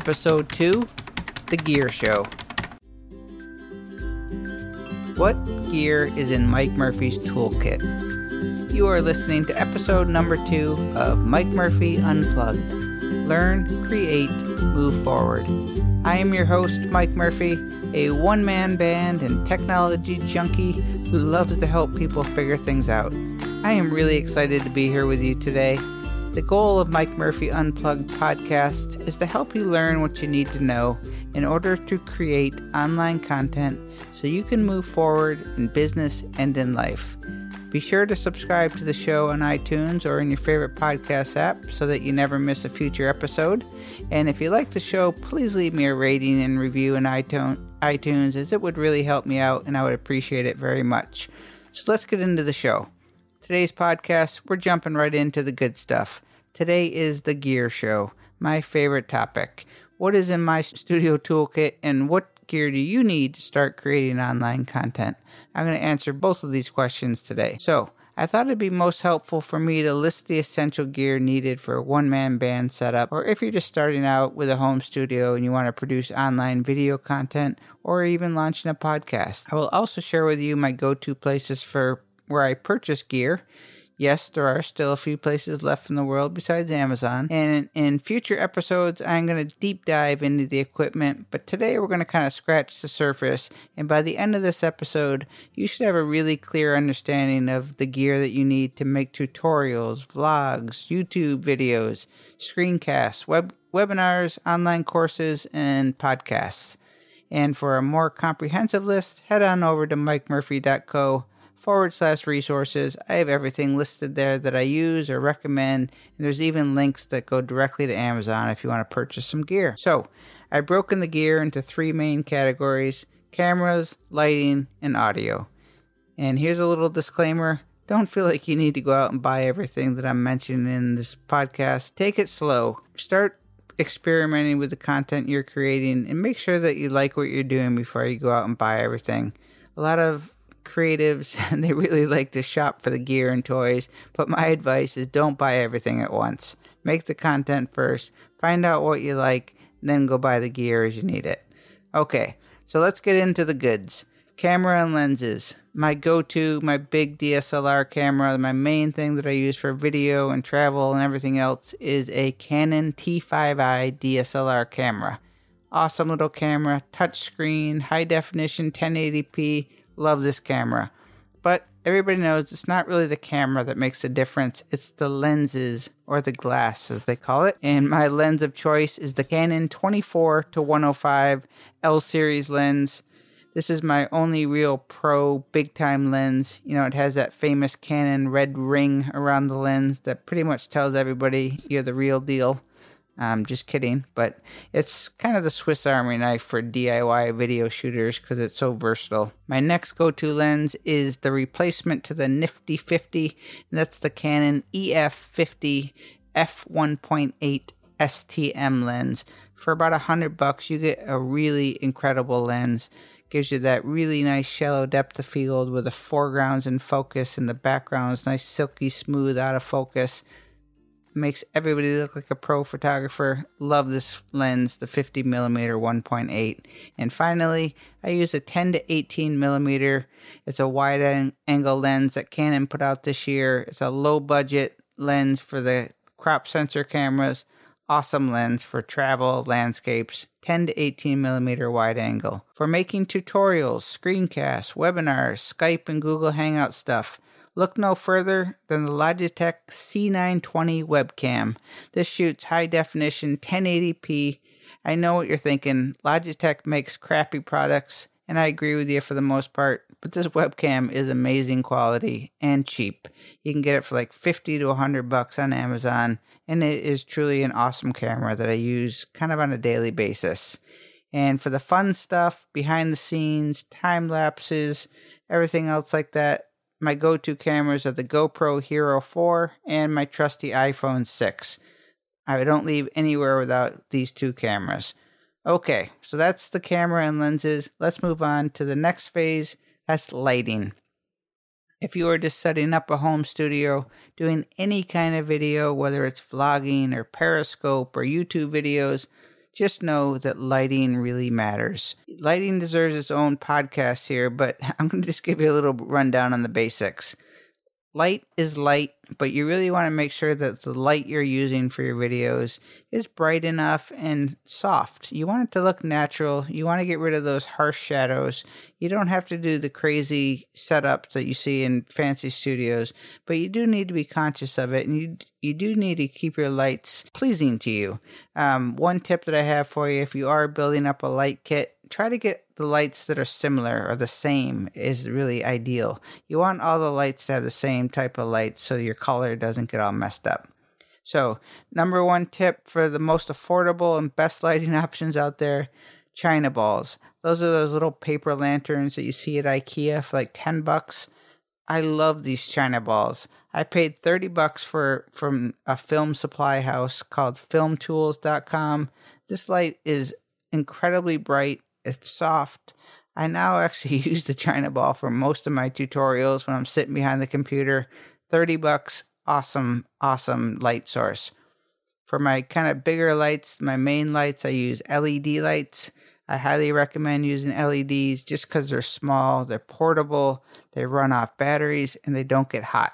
Episode 2 The Gear Show. What gear is in Mike Murphy's toolkit? You are listening to episode number 2 of Mike Murphy Unplugged. Learn, create, move forward. I am your host, Mike Murphy, a one man band and technology junkie who loves to help people figure things out. I am really excited to be here with you today. The goal of Mike Murphy Unplugged podcast is to help you learn what you need to know in order to create online content so you can move forward in business and in life. Be sure to subscribe to the show on iTunes or in your favorite podcast app so that you never miss a future episode. And if you like the show, please leave me a rating and review in iTunes as it would really help me out and I would appreciate it very much. So let's get into the show. Today's podcast, we're jumping right into the good stuff. Today is the gear show, my favorite topic. What is in my studio toolkit and what gear do you need to start creating online content? I'm going to answer both of these questions today. So, I thought it'd be most helpful for me to list the essential gear needed for a one man band setup, or if you're just starting out with a home studio and you want to produce online video content, or even launching a podcast. I will also share with you my go to places for where I purchase gear. Yes, there are still a few places left in the world besides Amazon. And in, future episodes, I'm going to deep dive into the equipment. But today, we're going to kind of scratch the surface. And by the end of this episode, you should have a really clear understanding of the gear that you need to make tutorials, vlogs, YouTube videos, screencasts, web, webinars, online courses, and podcasts. And for a more comprehensive list, head on over to mikemurphy.co forward slash resources. I have everything listed there that I use or recommend, and there's even links that go directly to Amazon if you want to purchase some gear. So, I've broken the gear into three main categories cameras, lighting, and audio. And here's a little disclaimer don't feel like you need to go out and buy everything that I'm mentioning in this podcast. Take it slow. Start experimenting with the content you're creating and make sure that you like what you're doing before you go out and buy everything. A lot of creatives and they really like to shop for the gear and toys, but my advice is don't buy everything at once. Make the content first, find out what you like, then go buy the gear as you need it. Okay, so let's get into the goods. Camera and lenses. My go to, my big DSLR camera, my main thing that I use for video and travel and everything else is a Canon T5i DSLR camera. Awesome little camera, touchscreen, high definition 1080p Love this camera. But everybody knows it's not really the camera that makes the difference, it's the lenses or the glass as they call it. And my lens of choice is the Canon 24 to 105 L series lens. This is my only real pro big time lens. You know, it has that famous Canon red ring around the lens that pretty much tells everybody you're the real deal. I'm just kidding, but it's kind of the Swiss Army knife for DIY video shooters because it's so versatile. My next go to lens is the replacement to the Nifty 50, and that's the Canon EF50 f1.8 STM lens. For about a hundred bucks, you get a really incredible lens. Gives you that really nice shallow depth of field with the foregrounds in focus and the backgrounds nice silky smooth out of focus makes everybody look like a pro photographer. Love this lens, the 50 millimeter 1.8. And finally, I use a 10 to 18 millimeter. It's a wide angle lens that Canon put out this year. It's a low budget lens for the crop sensor cameras. Awesome lens for travel, landscapes, 10 to 18 millimeter wide angle. For making tutorials, screencasts, webinars, Skype and Google Hangout stuff. Look no further than the Logitech C920 webcam. This shoots high definition 1080p. I know what you're thinking. Logitech makes crappy products, and I agree with you for the most part, but this webcam is amazing quality and cheap. You can get it for like 50 to 100 bucks on Amazon, and it is truly an awesome camera that I use kind of on a daily basis. And for the fun stuff, behind the scenes, time lapses, everything else like that, my go to cameras are the GoPro Hero 4 and my trusty iPhone 6. I don't leave anywhere without these two cameras. Okay, so that's the camera and lenses. Let's move on to the next phase that's lighting. If you are just setting up a home studio, doing any kind of video, whether it's vlogging or Periscope or YouTube videos, just know that lighting really matters. Lighting deserves its own podcast here, but I'm going to just give you a little rundown on the basics light is light, but you really want to make sure that the light you're using for your videos is bright enough and soft. You want it to look natural. You want to get rid of those harsh shadows. You don't have to do the crazy setups that you see in fancy studios, but you do need to be conscious of it and you you do need to keep your lights pleasing to you. Um, one tip that I have for you if you are building up a light kit, try to get the lights that are similar or the same is really ideal. You want all the lights to have the same type of light so your color doesn't get all messed up. So, number one tip for the most affordable and best lighting options out there China balls. Those are those little paper lanterns that you see at IKEA for like 10 bucks. I love these China balls. I paid 30 bucks for from a film supply house called filmtools.com. This light is incredibly bright it's soft. I now actually use the China ball for most of my tutorials when I'm sitting behind the computer. 30 bucks, awesome, awesome light source. For my kind of bigger lights, my main lights, I use LED lights. I highly recommend using LEDs just because they're small, they're portable, they run off batteries, and they don't get hot.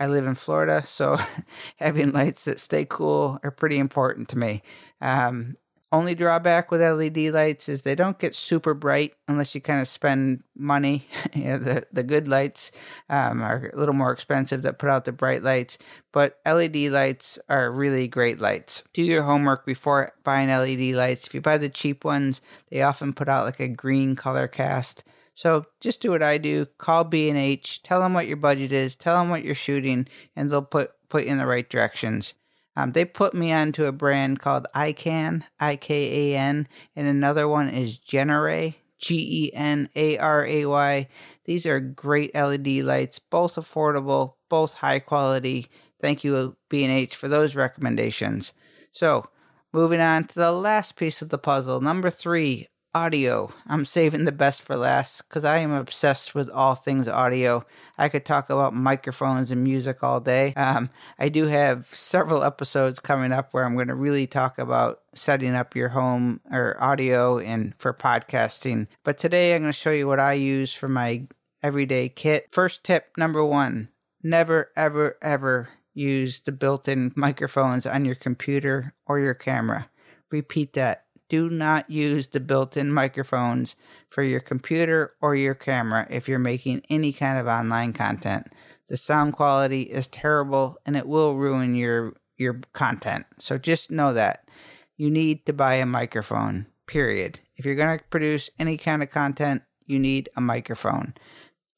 I live in Florida, so having lights that stay cool are pretty important to me. Um, only drawback with LED lights is they don't get super bright unless you kind of spend money. you know, the the good lights um, are a little more expensive that put out the bright lights, but LED lights are really great lights. Do your homework before buying LED lights. If you buy the cheap ones, they often put out like a green color cast. So just do what I do. Call B and H. Tell them what your budget is. Tell them what you're shooting, and they'll put put you in the right directions. Um, they put me onto a brand called Ikan, I K A N, and another one is Genaray, G E N A R A Y. These are great LED lights, both affordable, both high quality. Thank you, B&H, for those recommendations. So, moving on to the last piece of the puzzle, number three, audio. I'm saving the best for last because I am obsessed with all things audio. I could talk about microphones and music all day. Um, I do have several episodes coming up where I'm going to really talk about setting up your home or audio and for podcasting. But today I'm going to show you what I use for my everyday kit. First tip number one never, ever, ever use the built in microphones on your computer or your camera. Repeat that do not use the built in microphones for your computer or your camera if you're making any kind of online content. The sound quality is terrible and it will ruin your your content. So just know that you need to buy a microphone. Period. If you're going to produce any kind of content, you need a microphone.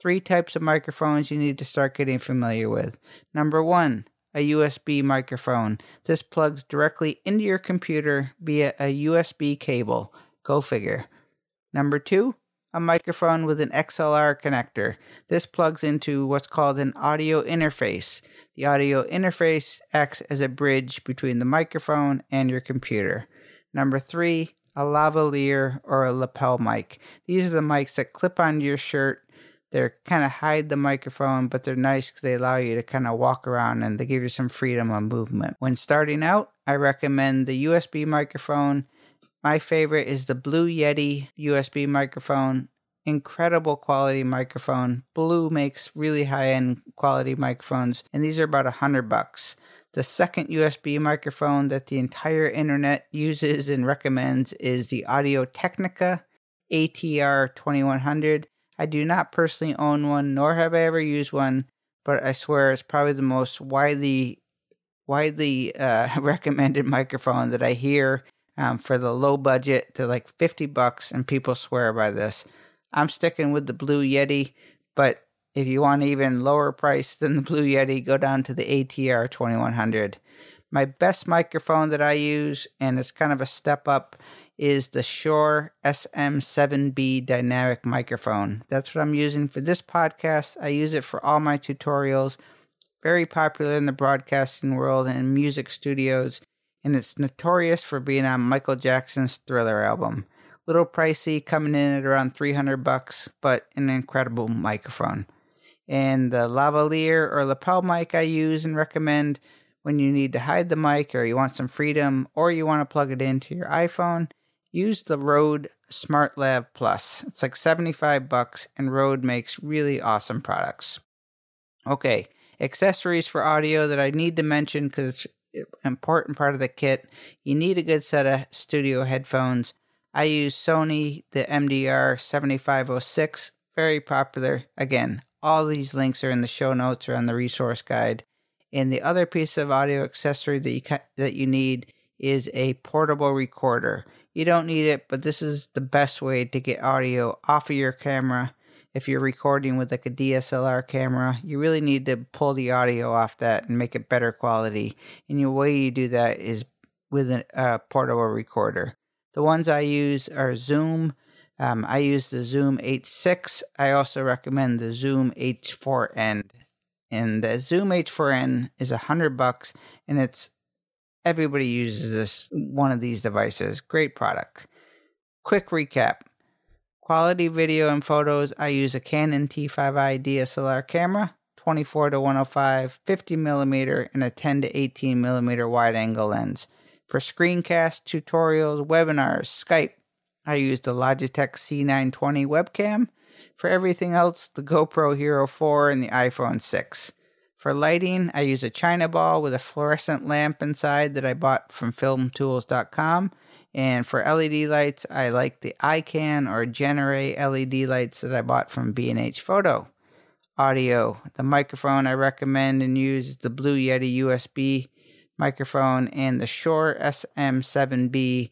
Three types of microphones you need to start getting familiar with. Number 1, a USB microphone. This plugs directly into your computer via a USB cable. Go figure. Number two, a microphone with an XLR connector. This plugs into what's called an audio interface. The audio interface acts as a bridge between the microphone and your computer. Number three, a lavalier or a lapel mic. These are the mics that clip onto your shirt they're kind of hide the microphone, but they're nice because they allow you to kind of walk around and they give you some freedom of movement. When starting out, I recommend the USB microphone. My favorite is the Blue Yeti USB microphone. Incredible quality microphone. Blue makes really high end quality microphones, and these are about a hundred bucks. The second USB microphone that the entire internet uses and recommends is the Audio Technica ATR 2100. I do not personally own one, nor have I ever used one, but I swear it's probably the most widely widely uh, recommended microphone that I hear um, for the low budget to like 50 bucks, and people swear by this. I'm sticking with the Blue Yeti, but if you want even lower price than the Blue Yeti, go down to the ATR 2100. My best microphone that I use, and it's kind of a step up, is the Shure SM7B dynamic microphone. That's what I'm using for this podcast. I use it for all my tutorials. Very popular in the broadcasting world and music studios, and it's notorious for being on Michael Jackson's Thriller album. Little pricey, coming in at around 300 bucks, but an incredible microphone. And the lavalier or lapel mic I use and recommend when you need to hide the mic or you want some freedom or you want to plug it into your iPhone, use the Rode SmartLav Plus. It's like 75 bucks and Rode makes really awesome products. Okay, accessories for audio that I need to mention because it's an important part of the kit. You need a good set of studio headphones. I use Sony, the MDR 7506, very popular. Again, all these links are in the show notes or on the resource guide. And the other piece of audio accessory that you that you need is a portable recorder. You don't need it, but this is the best way to get audio off of your camera if you're recording with like a DSLR camera, you really need to pull the audio off that and make it better quality. And the way you do that is with a uh, portable recorder. The ones I use are Zoom. Um, I use the Zoom H6. I also recommend the Zoom H4n. And the Zoom H4n is a hundred bucks, and it's everybody uses this one of these devices. Great product. Quick recap Quality video and photos, I use a Canon T5i DSLR camera, 24 to 105, 50 millimeter, and a 10 to 18 millimeter wide angle lens. For screencasts, tutorials, webinars, Skype, I use the Logitech C920 webcam. For everything else, the GoPro Hero 4 and the iPhone 6. For lighting, I use a China ball with a fluorescent lamp inside that I bought from filmtools.com and for LED lights, I like the Ikan or Genaray LED lights that I bought from B&H Photo. Audio, the microphone I recommend and use is the Blue Yeti USB microphone and the Shure SM7B,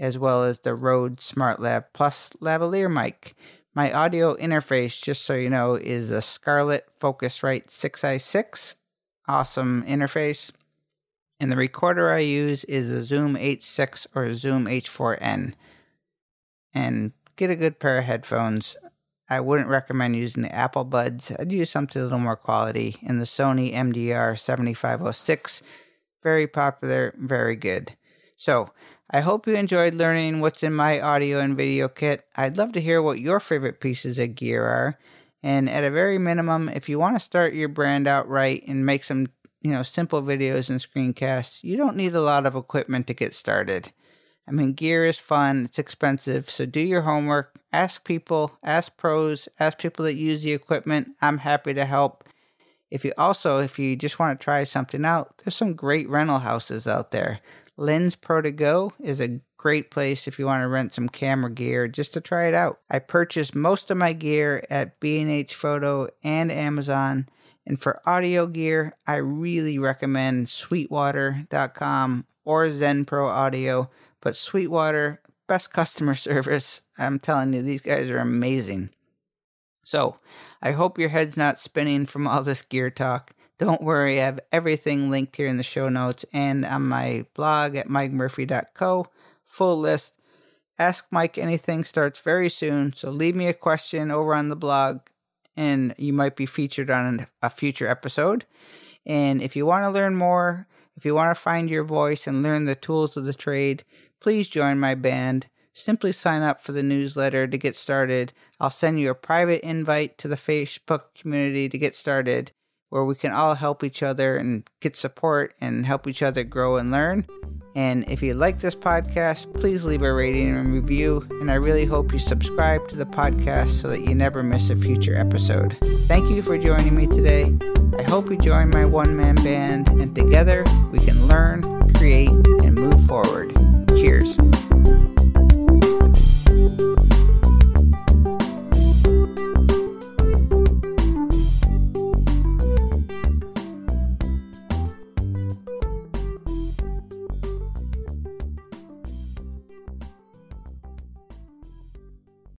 as well as the Rode SmartLav Plus lavalier mic. My audio interface, just so you know, is a Scarlett Focusrite 6i6. Awesome interface. And the recorder I use is a Zoom H6 or Zoom H4n. And get a good pair of headphones. I wouldn't recommend using the Apple Buds. I'd use something a little more quality. And the Sony MDR 7506, very popular, very good. So, I hope you enjoyed learning what's in my audio and video kit. I'd love to hear what your favorite pieces of gear are. And at a very minimum, if you want to start your brand out right and make some you know, simple videos and screencasts, you don't need a lot of equipment to get started. I mean, gear is fun, it's expensive, so do your homework, ask people, ask pros, ask people that use the equipment. I'm happy to help. If you also, if you just want to try something out, there's some great rental houses out there. Lens Pro to Go is a great place if you want to rent some camera gear just to try it out. I purchased most of my gear at B&H Photo and Amazon. And for audio gear, I really recommend sweetwater.com or Zen Pro Audio. But Sweetwater, best customer service. I'm telling you, these guys are amazing. So, I hope your head's not spinning from all this gear talk. Don't worry, I have everything linked here in the show notes and on my blog at mikemurphy.co. Full list. Ask Mike Anything starts very soon, so leave me a question over on the blog and you might be featured on a future episode. And if you want to learn more, if you want to find your voice and learn the tools of the trade, please join my band. Simply sign up for the newsletter to get started. I'll send you a private invite to the Facebook community to get started, where we can all help each other and get support and help each other grow and learn. And if you like this podcast, please leave a rating and review. And I really hope you subscribe to the podcast so that you never miss a future episode. Thank you for joining me today. I hope you join my one man band, and together we can learn, create, and move forward. Cheers.